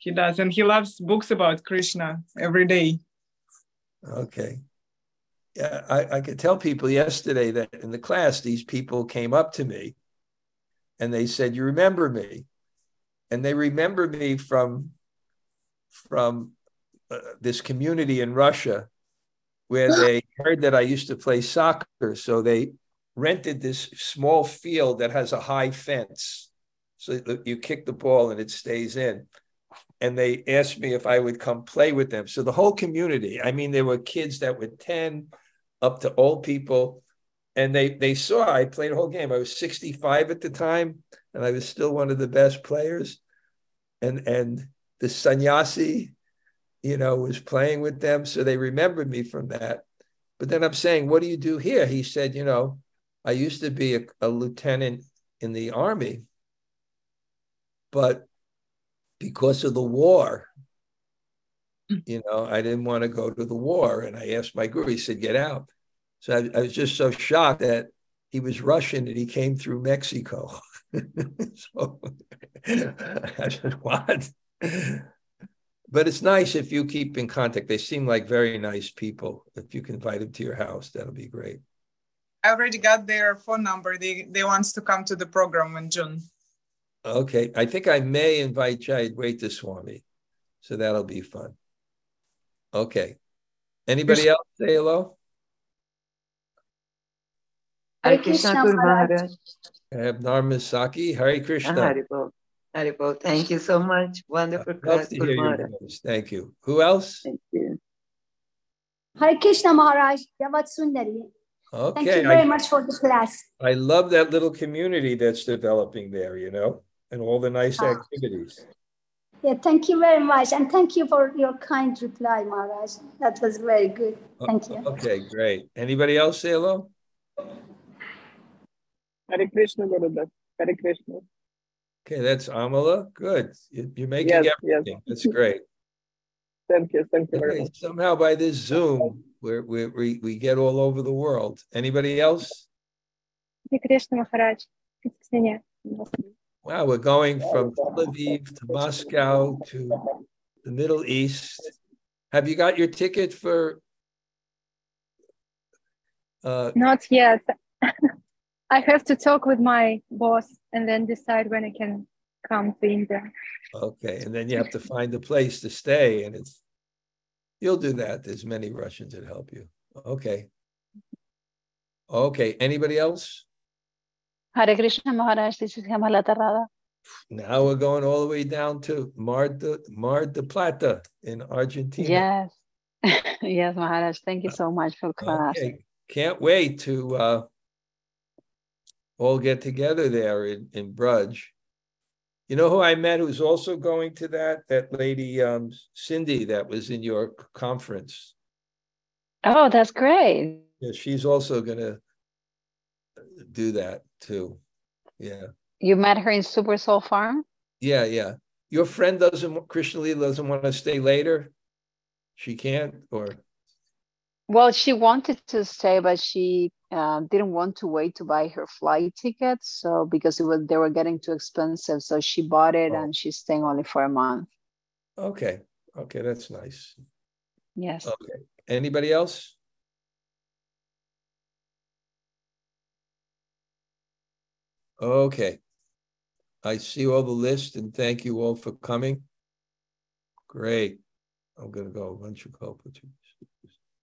He does, and he loves books about Krishna every day. Okay. Yeah, I, I could tell people yesterday that in the class, these people came up to me and they said, You remember me? And they remember me from, from uh, this community in Russia where they heard that I used to play soccer. So they rented this small field that has a high fence. So you kick the ball and it stays in and they asked me if I would come play with them. So the whole community, I mean, there were kids that were 10 up to old people. And they they saw I played a whole game. I was 65 at the time, and I was still one of the best players. And and the sannyasi, you know, was playing with them. So they remembered me from that. But then I'm saying, what do you do here? He said, you know, I used to be a, a lieutenant in the army, but because of the war, mm. you know, I didn't want to go to the war. And I asked my guru, he said, get out. So I, I was just so shocked that he was Russian and he came through Mexico. so I said, what? But it's nice if you keep in contact. They seem like very nice people. If you can invite them to your house, that'll be great. I already got their phone number. They they wants to come to the program in June. Okay. I think I may invite Jayadvaita Swami. So that'll be fun. Okay. Anybody else say hello? Hare Krishna Guru Maharaj. I have Narma Sakhi. Hare Krishna. Haribol. Haribol. Thank you so much. Wonderful Love class, to your Maharaj. Thank you. Who else? Thank you. Hare Krishna Maharaj, Yavat Sundari. Okay. Thank you very I, much for the class. I love that little community that's developing there, you know, and all the nice ah. activities. Yeah, thank you very much. And thank you for your kind reply, Maharaj. That was very good. Thank you. Okay, great. Anybody else say hello? Hare Krishna, Gurudev. Hare Krishna. Okay, that's Amala. Good. You're making yes, everything. Yes. That's great. thank you. Thank you okay, much. Somehow by this Zoom, we we, we get all over the world. Anybody else? Hare Krishna, Maharaj. It's Wow, we're going from Tel Aviv to Moscow to the Middle East. Have you got your ticket for? Uh, Not yet. I have to talk with my boss and then decide when I can come to India. okay, and then you have to find a place to stay, and it's. You'll do that. There's many Russians that help you. Okay. Okay. Anybody else? Hare Krishna Maharaj, this is. Now we're going all the way down to Mar de Mar de Plata in Argentina. Yes. yes, Maharaj. Thank you so much for class. Okay, can't wait to uh, all get together there in, in Braj. You know who I met who's also going to that? That lady um, Cindy that was in your conference. Oh, that's great. Yeah, she's also going to do that too. Yeah, You met her in Super Soul Farm? yeah, yeah. Your friend doesn't, Krishna Lee doesn't want to stay later. She can't, or Well, she wanted to stay, but she uh, didn't want to wait to buy her flight ticket. So because it was they were getting too expensive, so she bought it and she's staying only for a month. okay, okay, that's nice. Yes. Okay. Anybody else? Okay. I see all the list and thank you all for coming. Great. I'm gonna go a bunch of opportunities.